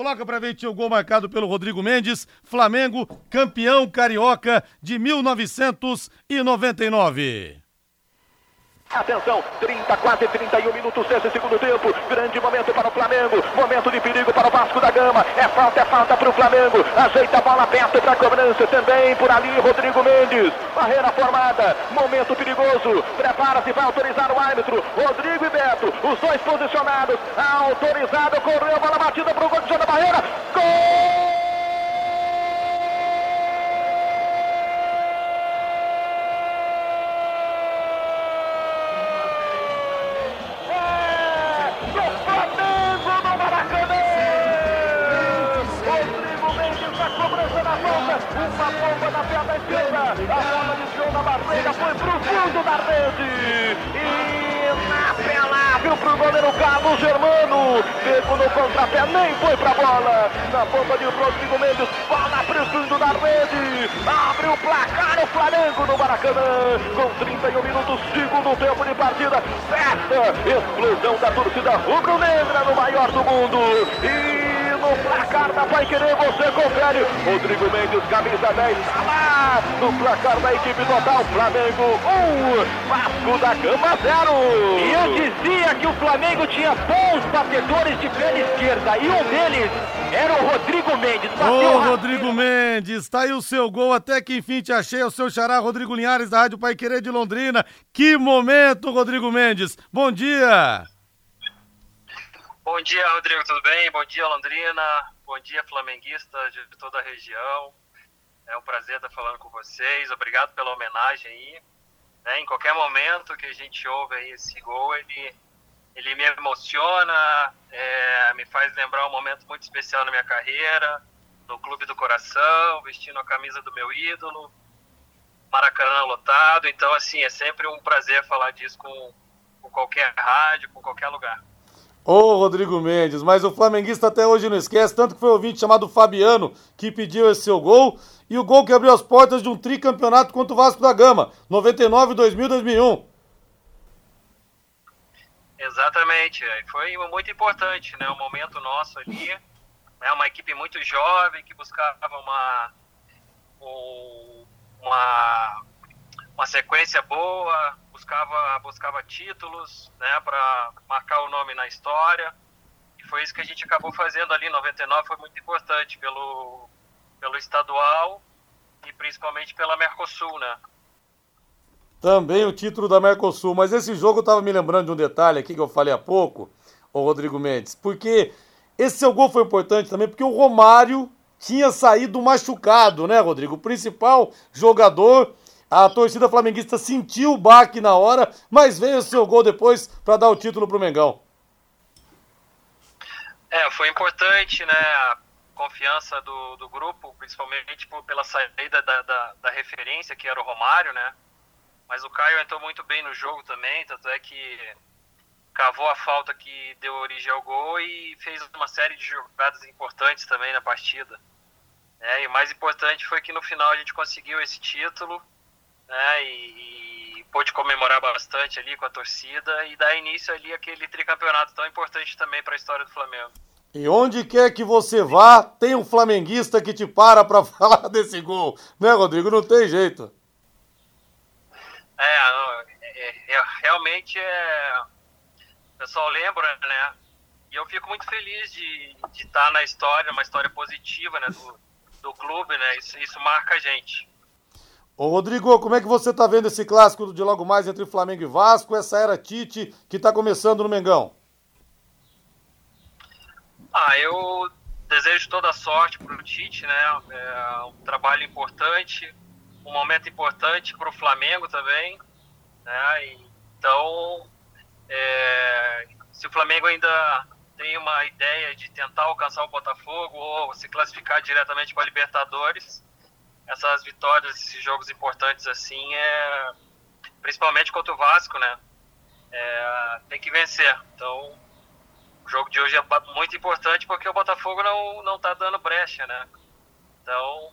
Coloca pra ver o gol marcado pelo Rodrigo Mendes, Flamengo, campeão carioca de 1999. Atenção, 30, quase 31 minutos desse segundo tempo. Grande momento para o Flamengo. Momento de perigo para o Vasco da Gama. É falta, é falta para o Flamengo. Ajeita a bola perto para a cobrança. Também por ali, Rodrigo Mendes. Barreira formada. Momento perigoso. Prepara-se para autorizar o árbitro. Rodrigo e Beto. Os dois posicionados. Autorizado. Correu bola batida para o gol de barreira. Gol! Bola barreira, foi pro fundo da rede. Inapelável pro goleiro Carlos Germano. Pegou no contrapé, nem foi pra bola. Na bomba de Rodrigo Mendes, bola pro fundo da rede. Abre o placar o Flamengo no Maracanã. Com 31 minutos, segundo tempo de partida. Festa, explosão da torcida rubro-negra no maior do mundo. E no placar da Pai Querer, você confere. Rodrigo Mendes, camisa 10, tá lá no placar da equipe total. Flamengo 1, Vasco da Gama 0. E eu dizia que o Flamengo tinha bons batedores de perna esquerda e um deles era o Rodrigo Mendes. Ô, Rodrigo Mendes, tá aí o seu gol. Até que enfim te achei. O seu xará, Rodrigo Linhares, da Rádio Pai Querer de Londrina. Que momento, Rodrigo Mendes. Bom dia. Bom dia, Rodrigo, tudo bem? Bom dia, Londrina. Bom dia, flamenguista de toda a região. É um prazer estar falando com vocês. Obrigado pela homenagem aí. É, em qualquer momento que a gente ouve aí esse gol, ele, ele me emociona, é, me faz lembrar um momento muito especial na minha carreira, no Clube do Coração, vestindo a camisa do meu ídolo, Maracanã lotado. Então, assim, é sempre um prazer falar disso com, com qualquer rádio, com qualquer lugar. Ô, Rodrigo Mendes, mas o flamenguista até hoje não esquece, tanto que foi o ouvinte chamado Fabiano que pediu esse seu gol, e o gol que abriu as portas de um tricampeonato contra o Vasco da Gama, 99, 2000, 2001. Exatamente, foi muito importante, né, o momento nosso ali, é uma equipe muito jovem que buscava uma, uma, uma sequência boa, buscava, buscava títulos, né, para marcar o nome na história. E foi isso que a gente acabou fazendo ali em 99, foi muito importante pelo, pelo estadual e principalmente pela Mercosul, né? Também o título da Mercosul, mas esse jogo eu tava me lembrando de um detalhe aqui que eu falei há pouco, o Rodrigo Mendes, porque esse seu gol foi importante também porque o Romário tinha saído machucado, né, Rodrigo? O principal jogador a torcida flamenguista sentiu o baque na hora, mas veio o seu gol depois para dar o título pro Mengão. É, foi importante, né? A confiança do, do grupo, principalmente pela saída da, da, da referência, que era o Romário, né? Mas o Caio entrou muito bem no jogo também, tanto é que cavou a falta que deu origem ao gol e fez uma série de jogadas importantes também na partida. É, e o mais importante foi que no final a gente conseguiu esse título né? E, e pôde comemorar bastante ali com a torcida e dar início ali aquele tricampeonato tão importante também para a história do Flamengo. E onde quer que você vá, tem um flamenguista que te para para falar desse gol, né, Rodrigo? Não tem jeito. É, é, é, realmente é. O pessoal lembra, né? E eu fico muito feliz de, de estar na história, uma história positiva, né, do, do clube, né? Isso, isso marca a gente. Ô Rodrigo, como é que você tá vendo esse clássico de logo mais entre Flamengo e Vasco, essa era Tite que tá começando no Mengão? Ah, eu desejo toda sorte pro Tite, né? É um trabalho importante, um momento importante pro Flamengo também, né? Então, é, se o Flamengo ainda tem uma ideia de tentar alcançar o Botafogo ou se classificar diretamente para a Libertadores, essas vitórias, esses jogos importantes assim, é principalmente contra o Vasco, né? É, tem que vencer. Então, o jogo de hoje é muito importante porque o Botafogo não, não tá dando brecha, né? Então,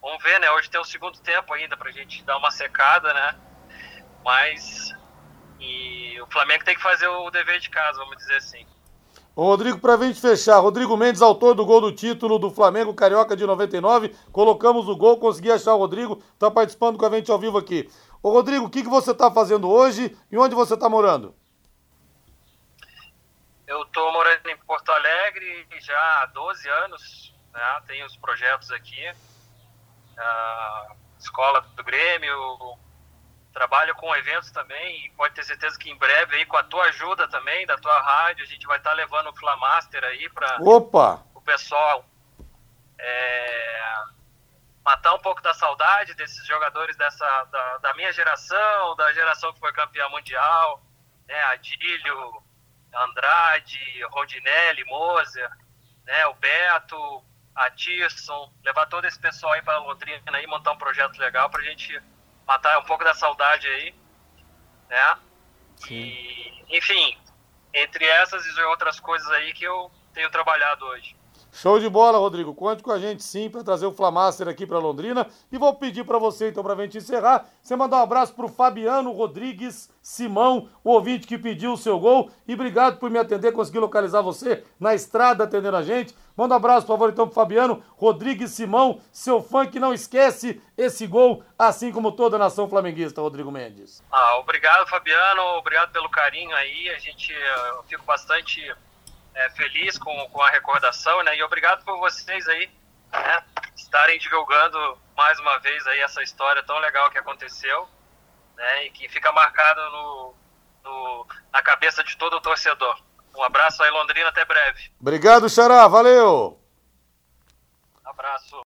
vamos ver, né? Hoje tem o segundo tempo ainda pra gente dar uma secada, né? Mas e o Flamengo tem que fazer o dever de casa, vamos dizer assim. Rodrigo, pra gente fechar, Rodrigo Mendes, autor do gol do título do Flamengo Carioca de 99, colocamos o gol, consegui achar o Rodrigo, tá participando com a gente ao vivo aqui. Ô, Rodrigo, o que, que você tá fazendo hoje e onde você tá morando? Eu tô morando em Porto Alegre já há 12 anos, né? Tenho os projetos aqui, a escola do Grêmio, trabalho com eventos também e pode ter certeza que em breve aí com a tua ajuda também, da tua rádio, a gente vai estar tá levando o Flamaster aí para o pessoal é, matar um pouco da saudade desses jogadores dessa da, da, minha geração, da geração que foi campeã mundial, né, Adílio, Andrade, Rondinelli, Moser, né, o Beto, a Tirson, levar todo esse pessoal aí para Londrina e montar um projeto legal para a gente matar um pouco da saudade aí, né? Sim. E, enfim, entre essas e outras coisas aí que eu tenho trabalhado hoje. Show de bola, Rodrigo. Conte com a gente sim para trazer o Flamaster aqui para Londrina. E vou pedir para você, então, para a gente encerrar, você mandar um abraço para o Fabiano Rodrigues Simão, o ouvinte que pediu o seu gol. E obrigado por me atender, conseguir localizar você na estrada atendendo a gente. Manda um abraço, por favor, então, para Fabiano Rodrigues Simão, seu fã que não esquece esse gol, assim como toda a nação flamenguista, Rodrigo Mendes. Ah, obrigado, Fabiano. Obrigado pelo carinho aí. A gente, eu fico bastante é, feliz com, com a recordação, né? E obrigado por vocês aí né, estarem divulgando mais uma vez aí essa história tão legal que aconteceu, né? E que fica marcado no, no, na cabeça de todo o torcedor. Um abraço aí, Londrina, até breve. Obrigado, Xará, valeu! Abraço.